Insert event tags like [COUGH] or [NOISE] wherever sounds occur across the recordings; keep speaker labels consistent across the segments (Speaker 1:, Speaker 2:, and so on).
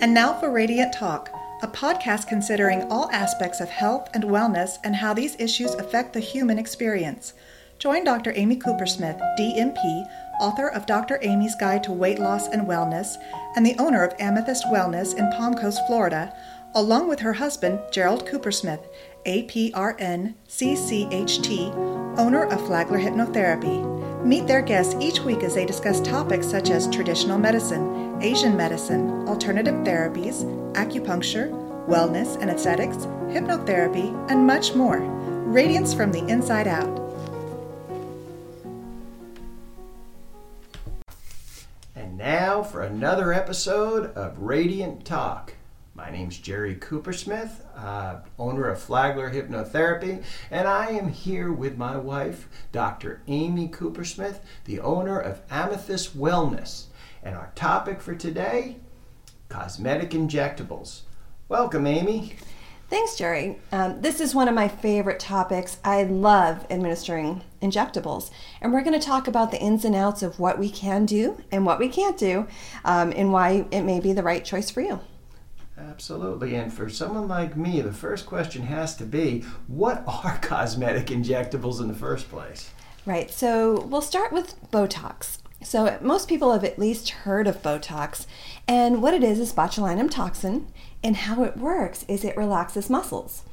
Speaker 1: And now for Radiant Talk, a podcast considering all aspects of health and wellness and how these issues affect the human experience. Join Dr. Amy Coopersmith, DNP, author of Dr. Amy's Guide to Weight Loss and Wellness, and the owner of Amethyst Wellness in Palm Coast, Florida, along with her husband, Gerald Coopersmith, APRN CCHT, owner of Flagler Hypnotherapy. Meet their guests each week as they discuss topics such as traditional medicine, Asian medicine, alternative therapies, acupuncture, wellness and aesthetics, hypnotherapy, and much more. Radiance from the inside out.
Speaker 2: And now for another episode of Radiant Talk. My name's Jerry Coopersmith, uh, owner of Flagler Hypnotherapy, and I am here with my wife, Dr. Amy Coopersmith, the owner of Amethyst Wellness. And our topic for today cosmetic injectables. Welcome, Amy.
Speaker 3: Thanks, Jerry. Um, this is one of my favorite topics. I love administering injectables. And we're going to talk about the ins and outs of what we can do and what we can't do, um, and why it may be the right choice for you.
Speaker 2: Absolutely. And for someone like me, the first question has to be what are [LAUGHS] cosmetic injectables in the first place?
Speaker 3: Right. So we'll start with Botox. So most people have at least heard of Botox. And what it is is botulinum toxin. And how it works is it relaxes muscles.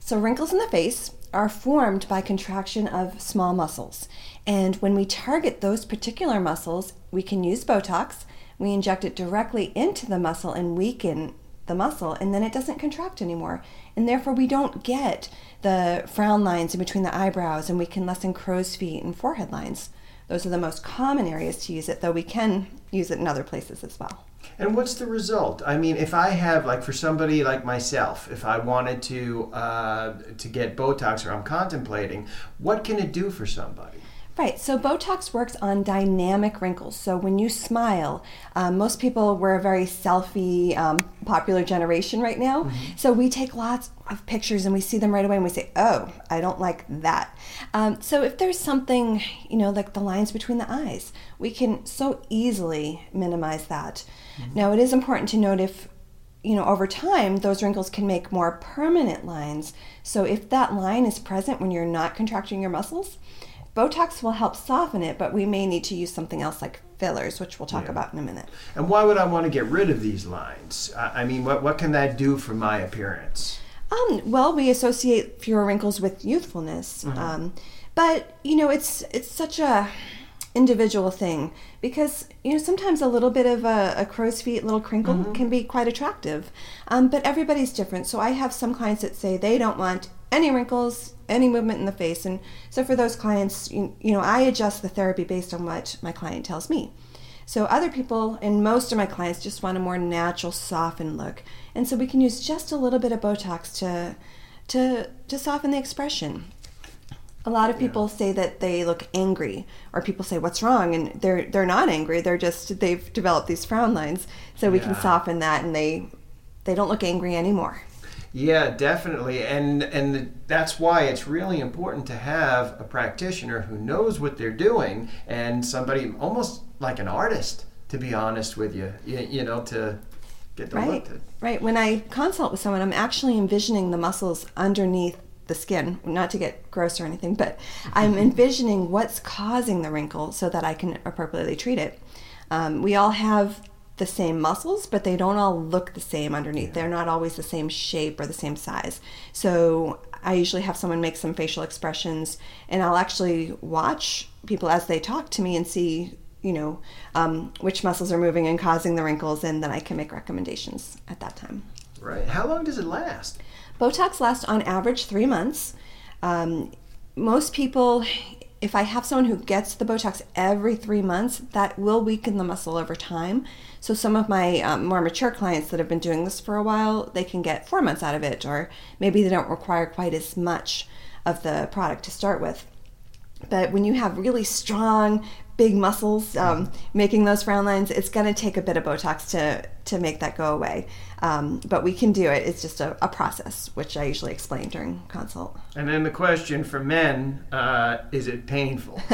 Speaker 3: So wrinkles in the face are formed by contraction of small muscles. And when we target those particular muscles, we can use Botox. We inject it directly into the muscle and weaken the muscle and then it doesn't contract anymore. And therefore we don't get the frown lines in between the eyebrows and we can lessen crow's feet and forehead lines. Those are the most common areas to use it though we can use it in other places as well.
Speaker 2: And what's the result? I mean if i have like for somebody like myself if i wanted to uh, to get botox or i'm contemplating what can it do for somebody
Speaker 3: Right, so Botox works on dynamic wrinkles. So when you smile, um, most people, we're a very selfie um, popular generation right now. Mm-hmm. So we take lots of pictures and we see them right away and we say, oh, I don't like that. Um, so if there's something, you know, like the lines between the eyes, we can so easily minimize that. Mm-hmm. Now, it is important to note if you know, over time, those wrinkles can make more permanent lines. So if that line is present when you're not contracting your muscles, Botox will help soften it, but we may need to use something else like fillers, which we'll talk yeah. about in a minute.
Speaker 2: And why would I want to get rid of these lines? I mean, what, what can that do for my appearance?
Speaker 3: Um, well, we associate fewer wrinkles with youthfulness. Mm-hmm. Um, but, you know, it's it's such a individual thing because you know sometimes a little bit of a, a crow's feet little crinkle mm-hmm. can be quite attractive um, but everybody's different so i have some clients that say they don't want any wrinkles any movement in the face and so for those clients you, you know i adjust the therapy based on what my client tells me so other people and most of my clients just want a more natural softened look and so we can use just a little bit of botox to to to soften the expression a lot of people yeah. say that they look angry, or people say, "What's wrong?" and they're they're not angry. They're just they've developed these frown lines, so we yeah. can soften that, and they they don't look angry anymore.
Speaker 2: Yeah, definitely, and and that's why it's really important to have a practitioner who knows what they're doing, and somebody almost like an artist, to be honest with you. You, you know to get the
Speaker 3: right.
Speaker 2: look. To...
Speaker 3: Right. When I consult with someone, I'm actually envisioning the muscles underneath the skin, not to get gross or anything, but [LAUGHS] I'm envisioning what's causing the wrinkle so that I can appropriately treat it. Um, we all have the same muscles, but they don't all look the same underneath. Yeah. They're not always the same shape or the same size. So I usually have someone make some facial expressions, and I'll actually watch people as they talk to me and see, you know, um, which muscles are moving and causing the wrinkles, and then I can make recommendations at that time.
Speaker 2: Right. How long does it last?
Speaker 3: Botox lasts on average three months. Um, most people, if I have someone who gets the Botox every three months, that will weaken the muscle over time. So some of my um, more mature clients that have been doing this for a while, they can get four months out of it, or maybe they don't require quite as much of the product to start with. But when you have really strong, big muscles, um, making those frown lines, it's going to take a bit of Botox to to make that go away. Um, but we can do it. It's just a, a, process, which I usually explain during consult.
Speaker 2: And then the question for men: uh, Is it painful? [LAUGHS]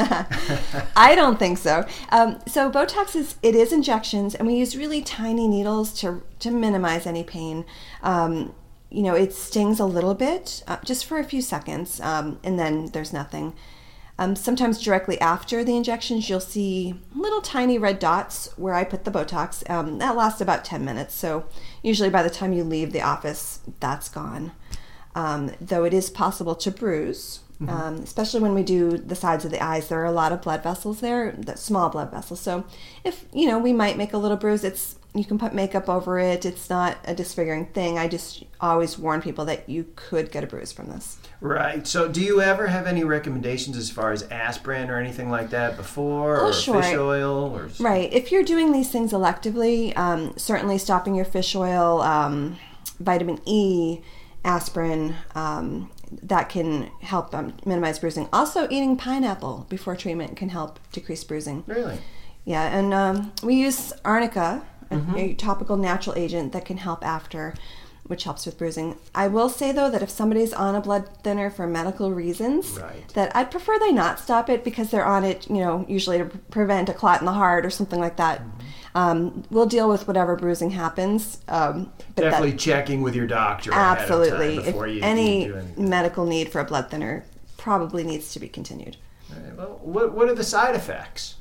Speaker 3: I don't think so. Um, so Botox is it is injections, and we use really tiny needles to to minimize any pain. Um, you know, it stings a little bit, uh, just for a few seconds, um, and then there's nothing. Um, sometimes directly after the injections, you'll see little tiny red dots where I put the Botox. Um, that lasts about 10 minutes, so usually by the time you leave the office, that's gone. Um, though it is possible to bruise, mm-hmm. Um, especially when we do the sides of the eyes. There are a lot of blood vessels there, the small blood vessels. So if you know, we might make a little bruise. It's you can put makeup over it. It's not a disfiguring thing. I just always warn people that you could get a bruise from this.
Speaker 2: Right. So, do you ever have any recommendations as far as aspirin or anything like that before,
Speaker 3: oh,
Speaker 2: or
Speaker 3: sure.
Speaker 2: fish oil, or
Speaker 3: right? If you're doing these things electively, um, certainly stopping your fish oil, um, vitamin E, aspirin. Um, that can help um, minimize bruising. Also, eating pineapple before treatment can help decrease bruising.
Speaker 2: Really?
Speaker 3: Yeah, and um, we use arnica mm-hmm. a, topical natural agent that can help after which helps with bruising. I will say though that if somebody's on a blood thinner for medical reasons,
Speaker 2: right.
Speaker 3: that I'd prefer they not stop it because they're on it, you know, usually to prevent a clot in the heart or something like that. Mm-hmm. Um, we'll deal with whatever bruising happens. Um,
Speaker 2: Definitely that, checking with your doctor.
Speaker 3: Absolutely.
Speaker 2: if
Speaker 3: you, any medical need for a blood thinner probably needs to be continued.
Speaker 2: Right, well, what, what are the side effects?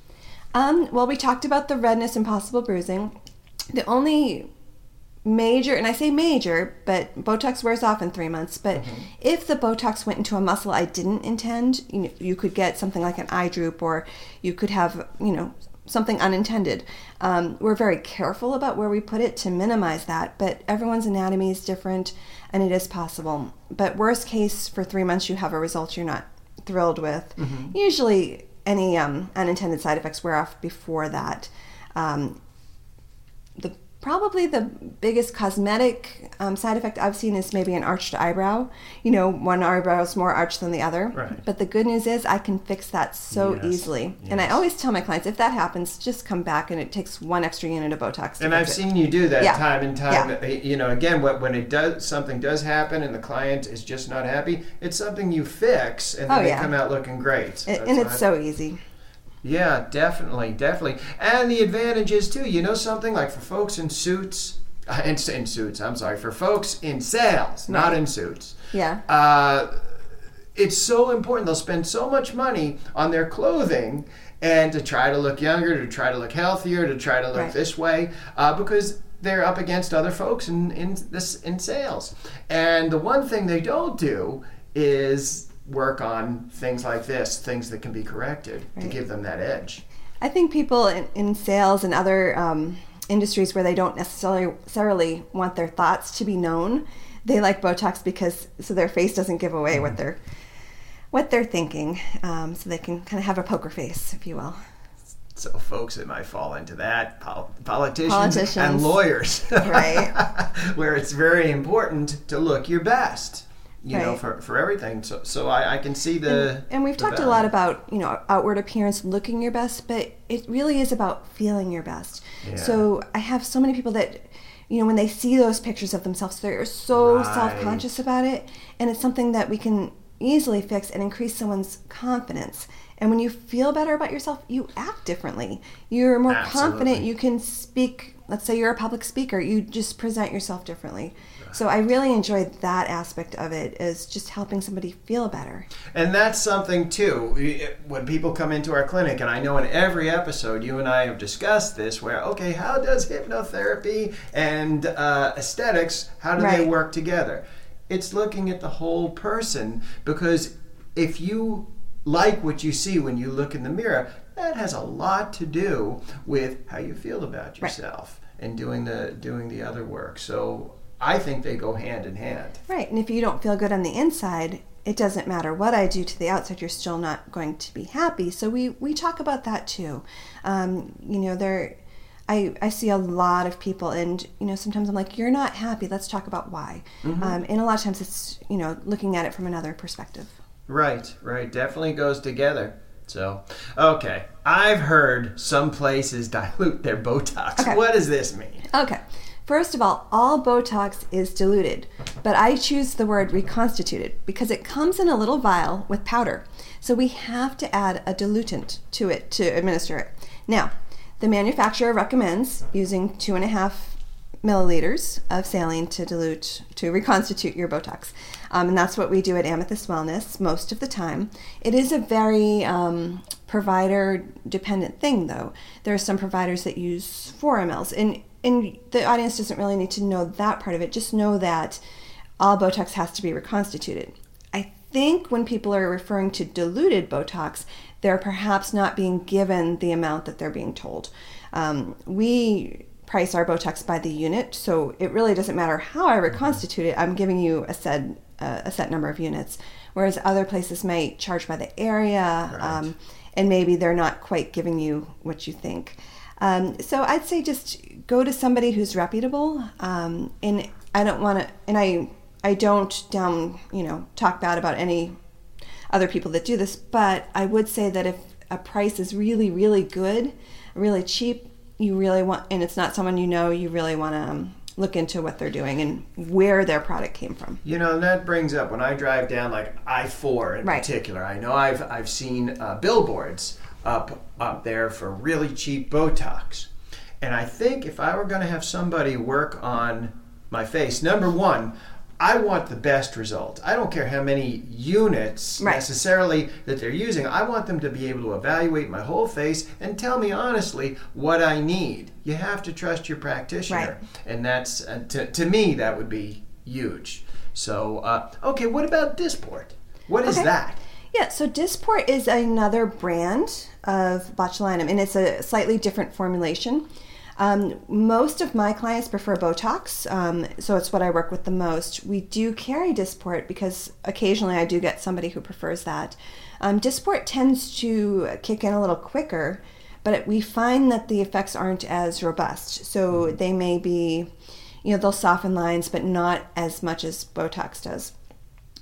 Speaker 3: Um, well, we talked about the redness and possible bruising. The only major, and I say major, but Botox wears off in three months. But mm-hmm. if the Botox went into a muscle I didn't intend, you, know, you could get something like an eye droop, or you could have, you know, something unintended. Um, we're very careful about where we put it to minimize that, but everyone's anatomy is different, and it is possible. But worst case, for three months, you have a result you're not thrilled with. Mm-hmm. Usually, any um, unintended side effects wear off before that. Um, probably the biggest cosmetic um, side effect I've seen is maybe an arched eyebrow. You know, one eyebrow is more arched than the other.
Speaker 2: Right.
Speaker 3: But the good news is I can fix that so yes. easily. Yes. And I always tell my clients if that happens, just come back and it takes one extra unit of Botox.
Speaker 2: and I've
Speaker 3: it.
Speaker 2: seen you do that yeah. time and time. Yeah. You know, again, when it does something does happen and the client is just not happy, it's something you fix and then oh, they yeah. come out looking great.
Speaker 3: and, and it's so easy.
Speaker 2: Yeah, definitely, definitely. And the advantage is too, you know something like for folks in suits, uh, [LAUGHS] in, in suits, I'm sorry, for folks in sales, not in suits.
Speaker 3: Yeah.
Speaker 2: Uh, it's so important. They'll spend so much money on their clothing and to try to look younger, to try to look healthier, to try to look right. this way, uh, because they're up against other folks in, in this in sales. And the one thing they don't do is work on things like this, things that can be corrected right. to give them that edge.
Speaker 3: I think people in, in sales and other um, industries where they don't necessarily, want their thoughts to be known, they like Botox because so their face doesn't give away mm-hmm. what they're what they're thinking, um, so they can kind of have a poker face, if you will.
Speaker 2: So, folks that might fall into that pol- politicians,
Speaker 3: politicians,
Speaker 2: and lawyers, [LAUGHS]
Speaker 3: right?
Speaker 2: where it's very important to look your best you right. know, for, for everything. So, so I, I can see the.
Speaker 3: And, and we've talked value. a lot about, you know, outward appearance, looking your best, but it really is about feeling your best. Yeah. So I have so many people that, you know, when they see those pictures of themselves, they're so right. self conscious about it. And it's something that we can easily fix and increase someone's confidence. And when you feel better about yourself, you act differently. You're more Absolutely. confident. You can speak. Let's say you're a public speaker. You just present yourself differently. So I really enjoyed that aspect of it is just helping somebody feel better.
Speaker 2: And that's something too. When people come into our clinic, and I know in every episode you and I have discussed this, where okay, how does hypnotherapy and uh, aesthetics how do right. they work together? It's looking at the whole person because if you like what you see when you look in the mirror, that has a lot to do with how you feel about yourself. Right. And doing the doing the other work. So I think they go hand in hand.
Speaker 3: Right. And if you don't feel good on the inside, it doesn't matter what I do to the outside, you're still not going to be happy. So we, we talk about that too. Um, you know, there, I, I see a lot of people and, you know, sometimes I'm like, you're not happy. Let's talk about why. Mm-hmm. Um, and a lot of times it's, you know, looking at it from another perspective.
Speaker 2: Right, right. Definitely goes together. So, okay, I've heard some places dilute their Botox.
Speaker 3: Okay.
Speaker 2: What does this mean?
Speaker 3: Okay. First of all, all Botox is diluted, but I choose the word reconstituted because it comes in a little vial with powder. So we have to add a dilutant to it to administer it. Now, the manufacturer recommends using two and a half milliliters of saline to dilute to reconstitute your Botox, um, and that's what we do at Amethyst Wellness most of the time. It is a very um, provider dependent thing, though. There are some providers that use four mLs, and and the audience doesn't really need to know that part of it. Just know that all Botox has to be reconstituted. I think when people are referring to diluted Botox, they're perhaps not being given the amount that they're being told. Um, we price our Botox by the unit, so it really doesn't matter how I reconstitute it. I'm giving you a set uh, a set number of units, whereas other places might charge by the area,
Speaker 2: Right.
Speaker 3: um, and maybe they're not quite giving you what you think. Um, so I'd say just go to somebody who's reputable, um, and I don't want to, and I I don't down you know talk bad about any other people that do this, but I would say that if a price is really, really good, really cheap, you really want, and it's not someone you know, you really want to um, look into what they're doing and where their product came from.
Speaker 2: You know, and that brings up when I drive down like I four in
Speaker 3: Right.
Speaker 2: particular. I know I've I've seen uh, billboards up up there for really cheap Botox, and I think if I were going to have somebody work on my face, number one. I want the best result. I don't care how many units
Speaker 3: Right.
Speaker 2: necessarily that they're using. I want them to be able to evaluate my whole face and tell me honestly what I need. You have to trust your practitioner
Speaker 3: Right.
Speaker 2: and that's uh, to, to me that would be huge so uh, okay what about Dysport what is
Speaker 3: Okay.
Speaker 2: that
Speaker 3: Yeah, so Dysport is another brand of botulinum, and it's a slightly different formulation. Um, most of my clients prefer Botox, um, so it's what I work with the most. We do carry Dysport because occasionally I do get somebody who prefers that. Um, Dysport tends to kick in a little quicker, but we find that the effects aren't as robust. So they may be, you know, they'll soften lines, but not as much as Botox does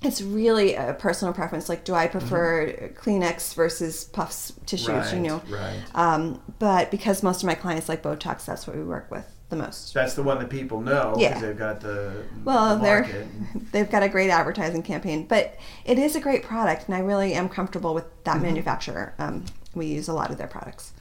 Speaker 3: it's really a personal preference. Like, do I prefer Kleenex versus puffs tissues? you
Speaker 2: Mm-hmm.
Speaker 3: Know,
Speaker 2: right.
Speaker 3: Um, but because most of my clients like Botox, that's what we work with the most.
Speaker 2: that's the one that people know because
Speaker 3: Yeah.
Speaker 2: they've got the
Speaker 3: Well,
Speaker 2: the
Speaker 3: they're [LAUGHS] they've got a great advertising campaign, but it is a great product, and I really am comfortable with that
Speaker 2: Mm-hmm.
Speaker 3: manufacturer. Um, we use a lot of their products.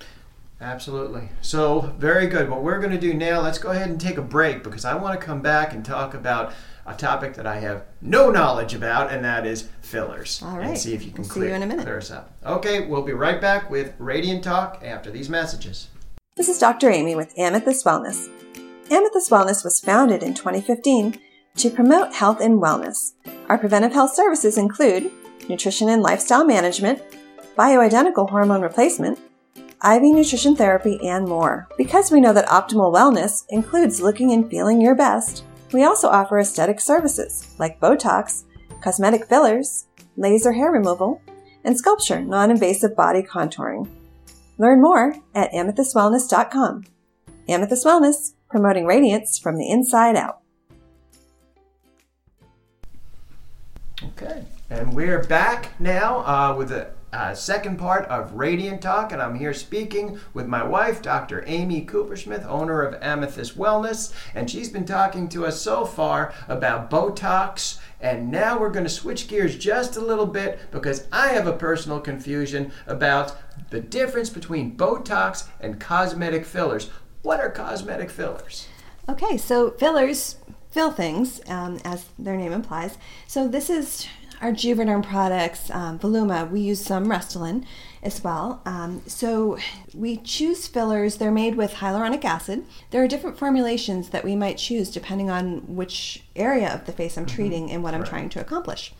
Speaker 2: Absolutely. So, very good. What we're going to do now, let's go ahead and take a break because I want to come back and talk about a topic that I have no knowledge about, and that is fillers.
Speaker 3: All right.
Speaker 2: And see if you can
Speaker 3: We'll see
Speaker 2: clear,
Speaker 3: you in a minute.
Speaker 2: clear us up. Okay, we'll be right back with Radiant Talk after these messages.
Speaker 4: This is Dr. Amy with Amethyst Wellness. Amethyst Wellness was founded in 2015 to promote health and wellness. Our preventive health services include nutrition and lifestyle management, bioidentical hormone replacement, IV nutrition therapy, and more. Because we know that optimal wellness includes looking and feeling your best, we also offer aesthetic services like Botox, cosmetic fillers, laser hair removal, and SculpSure non invasive body contouring. Learn more at amethystwellness.com. Amethyst Wellness, promoting radiance from the inside out.
Speaker 2: Okay, and we're back now uh, with the uh, second part of Radiant Talk, and I'm here speaking with my wife, Dr. Amy Coopersmith, owner of Amethyst Wellness, and she's been talking to us so far about Botox. And now we're going to switch gears just a little bit because I have a personal confusion about the difference between Botox and cosmetic fillers. What are cosmetic fillers?
Speaker 3: Okay, so fillers fill things, um, as their name implies. So this is our Juvederm products, um, Voluma. We use some Restylane as well. Um, so we choose fillers. They're made with hyaluronic acid. There are different formulations that we might choose depending on which area of the face I'm treating and what I'm trying to accomplish.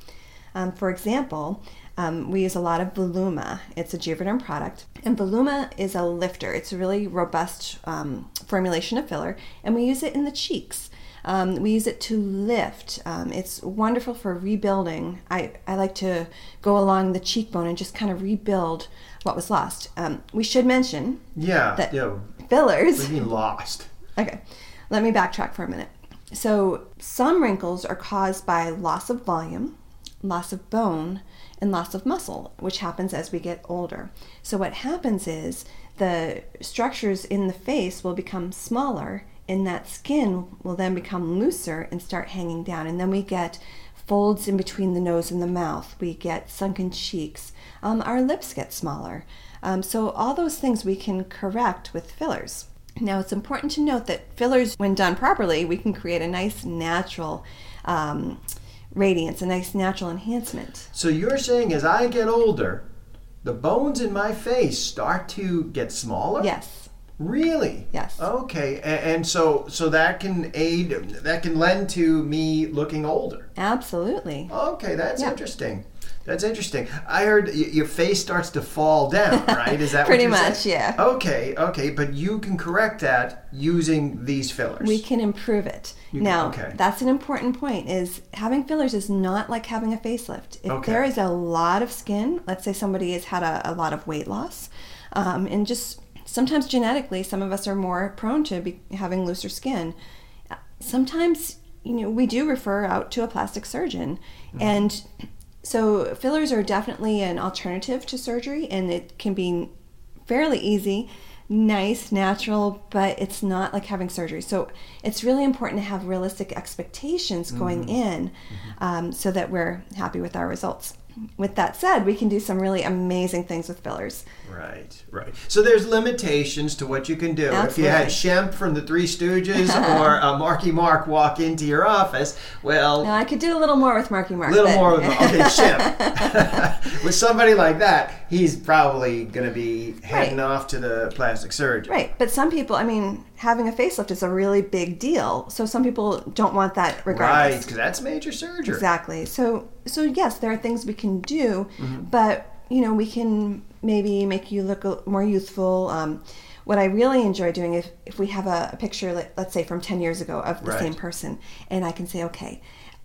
Speaker 3: Um, for example, um, we use a lot of Voluma. It's a Juvederm product, and Voluma is a lifter. It's a really robust um, formulation of filler, and we use it in the cheeks. Um, we use it to lift. Um, it's wonderful for rebuilding. I, I like to go along the cheekbone and just kind of rebuild what was lost. Um, we should mention
Speaker 2: Yeah,
Speaker 3: that
Speaker 2: yeah.
Speaker 3: fillers.
Speaker 2: What mean lost?
Speaker 3: Okay, let me backtrack for a minute. So, some wrinkles are caused by loss of volume, loss of bone, and loss of muscle, which happens as we get older. So, what happens is the structures in the face will become smaller, and that skin will then become looser and start hanging down. And then we get folds in between the nose and the mouth, we get sunken cheeks, um, our lips get smaller. Um, so, all those things we can correct with fillers. Now, it's important to note that fillers, when done properly, we can create a nice natural um, radiance, a nice natural enhancement.
Speaker 2: So you're saying as I get older, the bones in my face start to get smaller?
Speaker 3: Yes.
Speaker 2: Really?
Speaker 3: Yes.
Speaker 2: Okay, and, and so so that can aid, that can lend to me looking older.
Speaker 3: Absolutely.
Speaker 2: Okay, that's
Speaker 3: Yeah.
Speaker 2: interesting. That's interesting. I heard your face starts to fall down, [LAUGHS] right? Is that
Speaker 3: Pretty
Speaker 2: what
Speaker 3: much,
Speaker 2: saying?
Speaker 3: yeah.
Speaker 2: Okay, okay, but you can correct that using these fillers.
Speaker 3: We can improve it.
Speaker 2: You can-
Speaker 3: now,
Speaker 2: okay.
Speaker 3: that's an important point is having fillers is not like having a facelift. If
Speaker 2: Okay.
Speaker 3: there is a lot of skin, let's say somebody has had a, a lot of weight loss, um, and just sometimes genetically, some of us are more prone to be having looser skin. Sometimes, you know, we do refer out to a plastic surgeon,
Speaker 2: Mm-hmm.
Speaker 3: and so fillers are definitely an alternative to surgery, and it can be fairly easy, nice, natural, but it's not like having surgery. So it's really important to have realistic expectations going
Speaker 2: Mm-hmm.
Speaker 3: in um, so that we're happy with our results. With that said, we can do some really amazing things with fillers.
Speaker 2: Right, right. So there's limitations to what you can do. If you had Shemp from the Three Stooges [LAUGHS] or uh, Marky Mark walk into your office, well,
Speaker 3: Now, I could do a little more with Marky Mark.
Speaker 2: a little
Speaker 3: but-
Speaker 2: more. Of, [LAUGHS] okay, Shemp. [LAUGHS] With somebody like that, he's probably going to be heading
Speaker 3: Right.
Speaker 2: off to the plastic surgeon.
Speaker 3: Right, but some people, I mean, having a facelift is a really big deal. So some people don't want that
Speaker 2: Right, because that's major surgery.
Speaker 3: Exactly. So so yes, there are things we can do,
Speaker 2: Mm-hmm.
Speaker 3: but you know we can maybe make you look more youthful. Um, what I really enjoy doing if if we have a, a picture, let, let's say from ten years ago of the
Speaker 2: Right.
Speaker 3: same person, and I can say okay,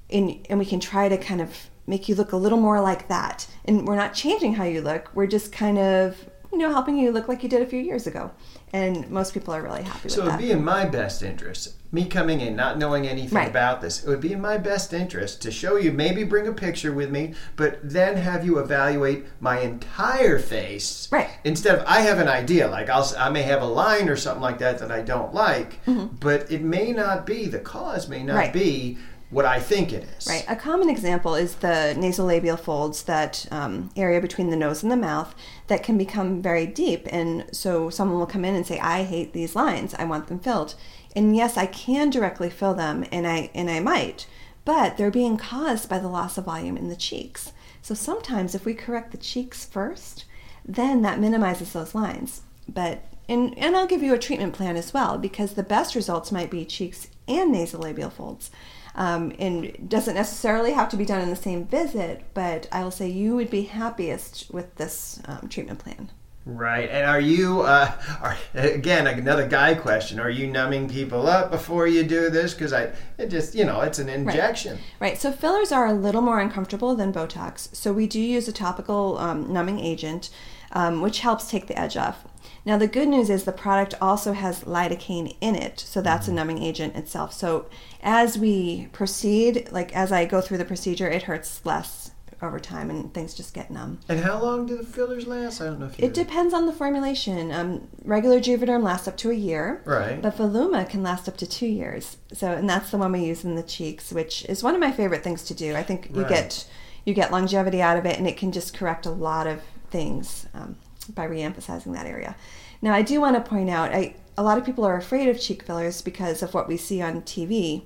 Speaker 3: and and we can try to kind of make you look a little more like that, and we're not changing how you look. We're just kind of you know helping you look like you did a few years ago, and most people are really happy
Speaker 2: So
Speaker 3: with
Speaker 2: it would be in my best interest, me coming in, not knowing anything
Speaker 3: Right.
Speaker 2: about this, it would be in my best interest to show you, maybe bring a picture with me, but then have you evaluate my entire face.
Speaker 3: Right.
Speaker 2: Instead of, I have an idea, like I'll, I may have a line or something like that that I don't like, but it may not be, the cause may not
Speaker 3: Mm-hmm. Right.
Speaker 2: be what I think it is.
Speaker 3: Right. A common example is the nasolabial folds, that um, area between the nose and the mouth that can become very deep. And so someone will come in and say, "I hate these lines. I want them filled." And yes, I can directly fill them, and I and I might, but they're being caused by the loss of volume in the cheeks. So sometimes, if we correct the cheeks first, then that minimizes those lines. But and and I'll give you a treatment plan as well because the best results might be cheeks and nasolabial folds. Um, and it doesn't necessarily have to be done in the same visit, but I will say you would be happiest with this um, treatment plan.
Speaker 2: Right. And are you, uh, are, again, another guy question, are you numbing people up before you do this? Because I, it just, you know, it's an injection.
Speaker 3: Right, so fillers are a little more uncomfortable than Botox. So we do use a topical um, numbing agent, um, which helps take the edge off. Now, the good news is the product also has lidocaine in it, so that's a numbing agent itself. So as we proceed, like as I go through the procedure, it hurts less over time and things just get numb.
Speaker 2: And how long do the fillers last? I don't know if you
Speaker 3: It depends on the formulation. Um, regular Juvederm lasts up to a year,
Speaker 2: Right.
Speaker 3: but Voluma can last up to two years. So, and that's the one we use in the cheeks, which is one of my favorite things to do. I think you
Speaker 2: Right.
Speaker 3: get you get longevity out of it, and it can just correct a lot of things um, by reemphasizing that area. Now, I do want to point out, I a lot of people are afraid of cheek fillers because of what we see on TV,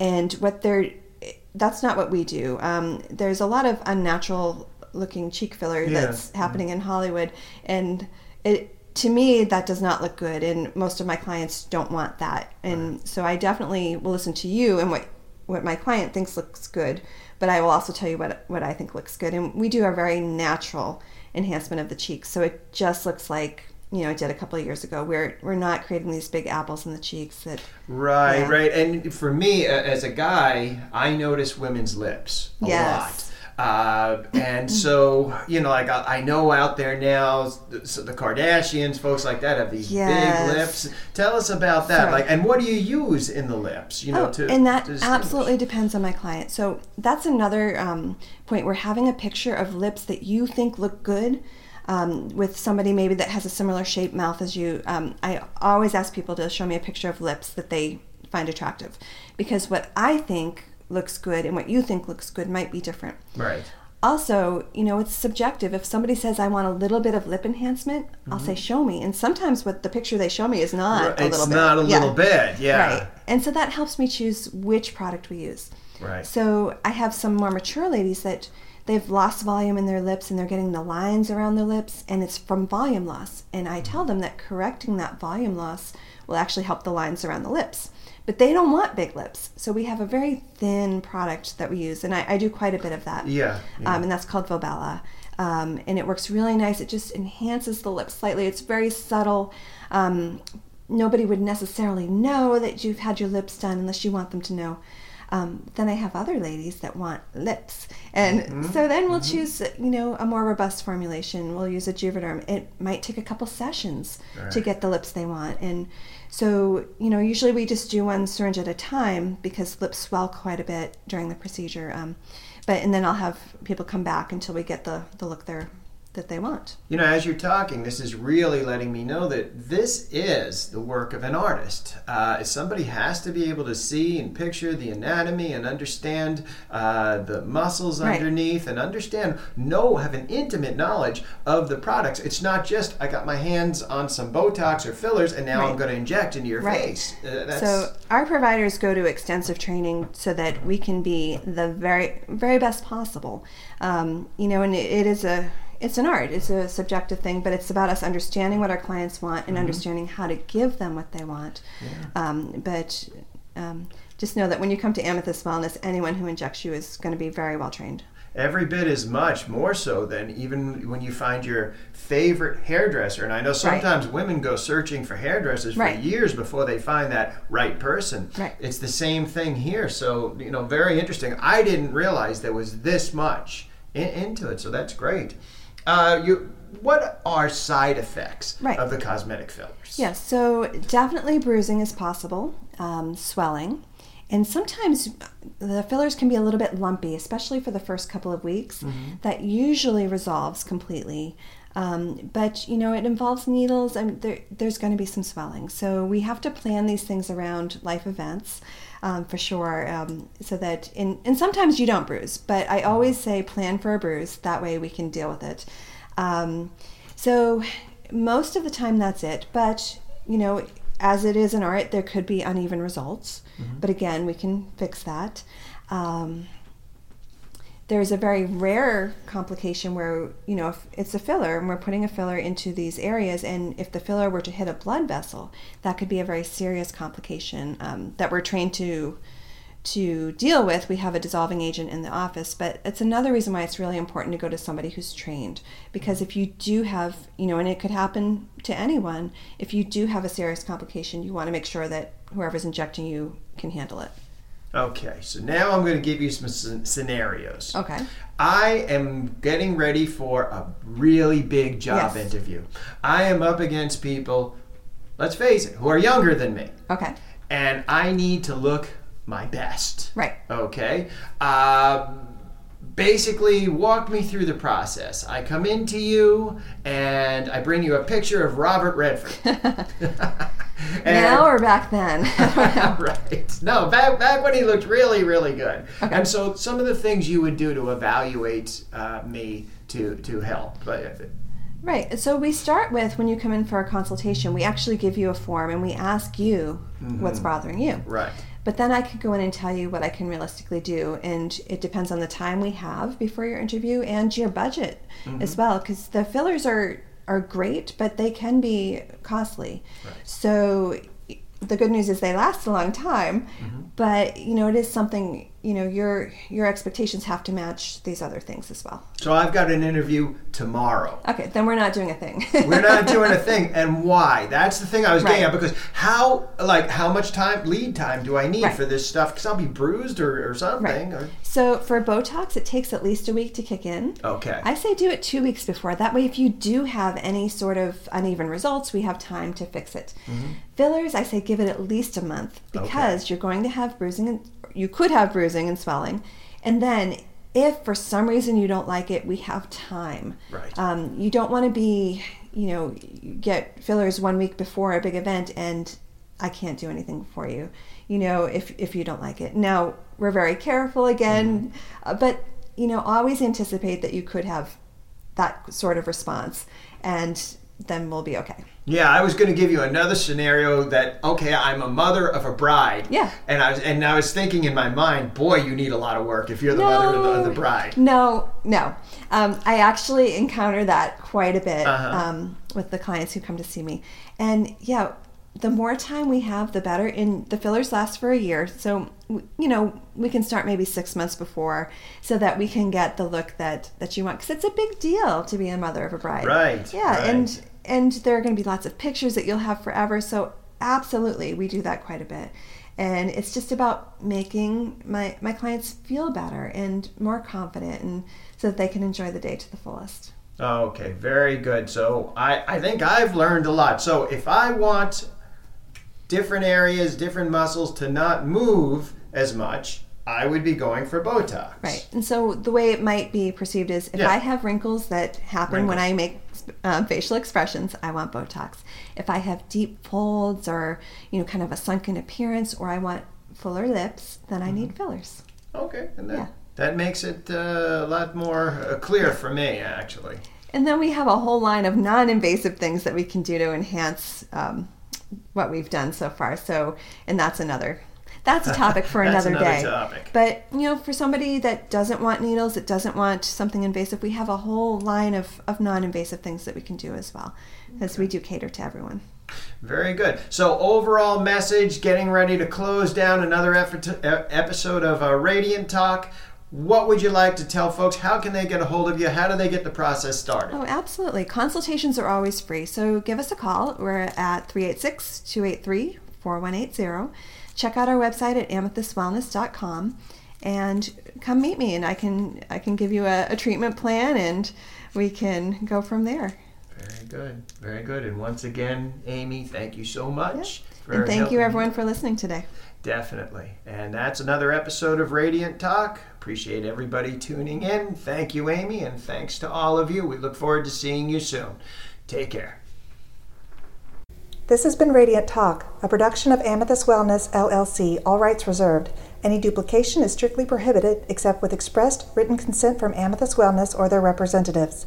Speaker 3: and what they're that's not what we do. Um, there's a lot of unnatural looking cheek filler
Speaker 2: Yeah.
Speaker 3: that's happening in Hollywood, and it to me that does not look good, and most of my clients don't want that, and so I definitely will listen to you and what what my client thinks looks good, but I will also tell you what what I think looks good, and we do a very natural enhancement of the cheeks, so it just looks like you know I did a couple of years ago. We're we're not creating these big apples in the cheeks that
Speaker 2: Right,
Speaker 3: Yeah.
Speaker 2: right. And for me, as a guy, I notice women's lips a
Speaker 3: Yes.
Speaker 2: lot. Uh, and so, you know, like I, I know out there now, the, so the Kardashians, folks like that have these
Speaker 3: Yes.
Speaker 2: big lips. Tell us about that.
Speaker 3: Sure.
Speaker 2: Like, and what do you use in the lips? You know,
Speaker 3: Oh,
Speaker 2: to
Speaker 3: and that
Speaker 2: to
Speaker 3: absolutely depends on my client. So that's another um, point. We're having a picture of lips that you think look good um, with somebody maybe that has a similar shaped mouth as you. Um, I always ask people to show me a picture of lips that they find attractive, because what I think looks good and what you think looks good might be different.
Speaker 2: Right.
Speaker 3: Also, you know, it's subjective. If somebody says I want a little bit of lip enhancement, I'll say show me. And sometimes what the picture they show me is not a
Speaker 2: it's
Speaker 3: little bit.
Speaker 2: It's not a
Speaker 3: Yeah.
Speaker 2: little bit. Yeah.
Speaker 3: Right. And so that helps me choose which product we use.
Speaker 2: Right.
Speaker 3: So I have some more mature ladies that they've lost volume in their lips and they're getting the lines around their lips and it's from volume loss. And I tell them that correcting that volume loss will actually help the lines around the lips. But they don't want big lips. So we have a very thin product that we use. And I, I do quite a bit of that.
Speaker 2: Yeah, yeah.
Speaker 3: Um, and that's called Volbella. Um, and it works really nice. It just enhances the lips slightly. It's very subtle. Um, nobody would necessarily know that you've had your lips done unless you want them to know. Um, then I have other ladies that want lips, and
Speaker 2: Mm-hmm.
Speaker 3: so then we'll choose, you know, a more robust formulation. We'll use a Juvederm. It might take a couple sessions to get the lips they want, and so you know, usually we just do one syringe at a time because lips swell quite a bit during the procedure. Um, but and then I'll have people come back until we get the the look there that they want.
Speaker 2: You know, as you're talking, this is really letting me know that this is the work of an artist. Uh, somebody has to be able to see and picture the anatomy and understand uh, the muscles
Speaker 3: Right.
Speaker 2: underneath and understand, know, have an intimate knowledge of the products. It's not just, I got my hands on some Botox or fillers and now I'm going to inject into your
Speaker 3: Right.
Speaker 2: face. Uh, that's,
Speaker 3: So our providers go to extensive training so that we can be the very very best possible. Um, you know, and it, it is a it's an art. It's a subjective thing, but it's about us understanding what our clients want and understanding how to give them what they want. Um, but um, just know that when you come to Amethyst Wellness, anyone who injects you is going to be very well trained.
Speaker 2: every bit as much, more so than even when you find your favorite hairdresser. And I know sometimes women go searching for hairdressers
Speaker 3: Right.
Speaker 2: for years before they find that right person.
Speaker 3: Right.
Speaker 2: It's the same thing here. So, you know, very interesting. I didn't realize there was this much in, into it. So that's great. Uh, you, what are side effects
Speaker 3: Right.
Speaker 2: of the cosmetic fillers?
Speaker 3: Yes, so definitely bruising is possible, um, swelling, and sometimes the fillers can be a little bit lumpy, especially for the first couple of weeks. That usually resolves completely. Um, but you know, it involves needles, and there, there's going to be some swelling. So we have to plan these things around life events. Um, for sure, um, so that in and sometimes you don't bruise, but I always say plan for a bruise. That way we can deal with it. Um, so most of the time that's it. But you know, as it is an art, there could be uneven results. But again, we can fix that. Um, there's a very rare complication where you know if it's a filler and we're putting a filler into these areas and if the filler were to hit a blood vessel that could be a very serious complication um, that we're trained to to deal with. We have a dissolving agent in the office but it's another reason why it's really important to go to somebody who's trained. Because if you do have you know and it could happen to anyone if you do have a serious complication you want to make sure that whoever's injecting you can handle it
Speaker 2: Okay, so now I'm going to give you some sc- scenarios.
Speaker 3: okay
Speaker 2: I am getting ready for a really big job
Speaker 3: Yes.
Speaker 2: interview. I am up against people, let's face it, who are younger than me.
Speaker 3: okay
Speaker 2: And I need to look my best.
Speaker 3: right
Speaker 2: Okay? Um, basically, walk me through the process. I come into you and I bring you a picture of Robert Redford. [LAUGHS] [LAUGHS] And-
Speaker 3: now or back then [LAUGHS]
Speaker 2: right. No, back back when he looked really, really good.
Speaker 3: Okay.
Speaker 2: And so, some of the things you would do to evaluate uh, me to to help.
Speaker 3: Right. So we start with when you come in for a consultation, we actually give you a form and we ask you what's bothering you.
Speaker 2: right.
Speaker 3: But then I could go in and tell you what I can realistically do. And it depends on the time we have before your interview and your budget mm-hmm. as well. Because the fillers are, are great, but they can be costly. So the good news is they last a long time. Mm-hmm. But, you know, it is something you know your your expectations have to match these other things as well.
Speaker 2: So I've got an interview tomorrow.
Speaker 3: Okay, then we're not doing a thing. [LAUGHS]
Speaker 2: We're not doing a thing, [LAUGHS] and why? That's the thing I was getting at because how, like, how much time lead time do I need
Speaker 3: Right.
Speaker 2: for this stuff? Because I'll be bruised or, or something. Or,
Speaker 3: So for Botox, it takes at least a week to kick in.
Speaker 2: okay.
Speaker 3: I say do it two weeks before. That way, if you do have any sort of uneven results, we have time to fix it. Mm-hmm. Fillers, I say give it at least a month because you're going to have bruising and you could have bruising and swelling. And then, if for some reason you don't like it, we have time.
Speaker 2: Right.
Speaker 3: Um, you don't want to be, you know, you get fillers one week before a big event and I can't do anything for you, you know, if, if you don't like it. Now, we're very careful again, uh, but, you know, always anticipate that you could have that sort of response and then we'll be okay.
Speaker 2: Yeah, I was going to give you another scenario that okay, I'm a mother of a bride.
Speaker 3: Yeah.
Speaker 2: And I was and I was thinking in my mind, boy, you need a lot of work if you're the mother of the, of the bride.
Speaker 3: No, no. Um, I actually encounter that quite a bit
Speaker 2: Uh-huh.
Speaker 3: um, with the clients who come to see me. And yeah, the more time we have, the better. And the fillers last for a year. So, you know, we can start maybe six months before so that we can get the look that, that you want. Because it's a big deal to be a mother of a bride.
Speaker 2: Right,
Speaker 3: Yeah.
Speaker 2: right.
Speaker 3: And, and there are going to be lots of pictures that you'll have forever. So, absolutely, we do that quite a bit. And it's just about making my, my clients feel better and more confident and so that they can enjoy the day to the fullest.
Speaker 2: Okay, very good. So I, I think I've learned a lot. So if I want different areas, different muscles to not move as much, I would be going for Botox.
Speaker 3: Right. And so the way it might be perceived is if
Speaker 2: Yeah.
Speaker 3: I have wrinkles that happen when I make uh, facial expressions, I want Botox. If I have deep folds or, you know, kind of a sunken appearance or I want fuller lips, then I
Speaker 2: Mm-hmm.
Speaker 3: need fillers.
Speaker 2: Okay, and that,
Speaker 3: Yeah.
Speaker 2: that makes it uh, a lot more uh, clear for me, actually.
Speaker 3: And then we have a whole line of non invasive things that we can do to enhance um, what we've done so far. So, and that's another. That's a topic for [LAUGHS] another,
Speaker 2: another
Speaker 3: day.
Speaker 2: topic.
Speaker 3: But you know, for somebody that doesn't want needles, that doesn't want something invasive, we have a whole line of, of non-invasive things that we can do as well, as we do cater to everyone.
Speaker 2: Very good. So, overall message getting ready to close down another effort episode of uh, Radiant Talk. What would you like to tell folks? How can they get a hold of you? How do they get the process started?
Speaker 3: Oh, absolutely. Consultations are always free. So give us a call. We're at 386 283 4180. Check out our website at amethystwellness.com and come meet me and I can I can give you a, a treatment plan and we can go from there.
Speaker 2: Very good. Very good. And once again, Amy, thank you so much. for
Speaker 3: And thank
Speaker 2: helping
Speaker 3: you everyone for listening today.
Speaker 2: Definitely. And that's another episode of Radiant Talk. Appreciate everybody tuning in. Thank you, Amy, and thanks to all of you. We look forward to seeing you soon. Take care.
Speaker 1: This has been Radiant Talk, a production of Amethyst Wellness LLC, all rights reserved. Any duplication is strictly prohibited except with expressed written consent from Amethyst Wellness or their representatives.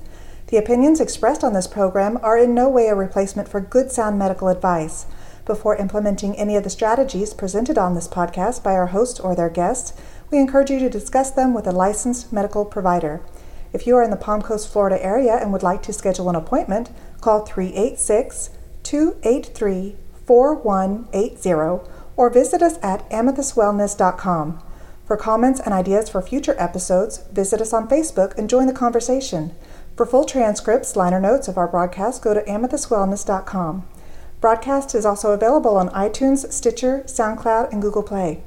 Speaker 1: The opinions expressed on this program are in no way a replacement for good sound medical advice. Before implementing any of the strategies presented on this podcast by our host or their guests, we encourage you to discuss them with a licensed medical provider. If you are in the Palm Coast, Florida area and would like to schedule an appointment, call 386 283 4180 or visit us at amethystwellness.com. For comments and ideas for future episodes, visit us on Facebook and join the conversation. For full transcripts, liner notes of our broadcast, go to amethystwellness.com. Broadcast is also available on iTunes, Stitcher, SoundCloud, and Google Play.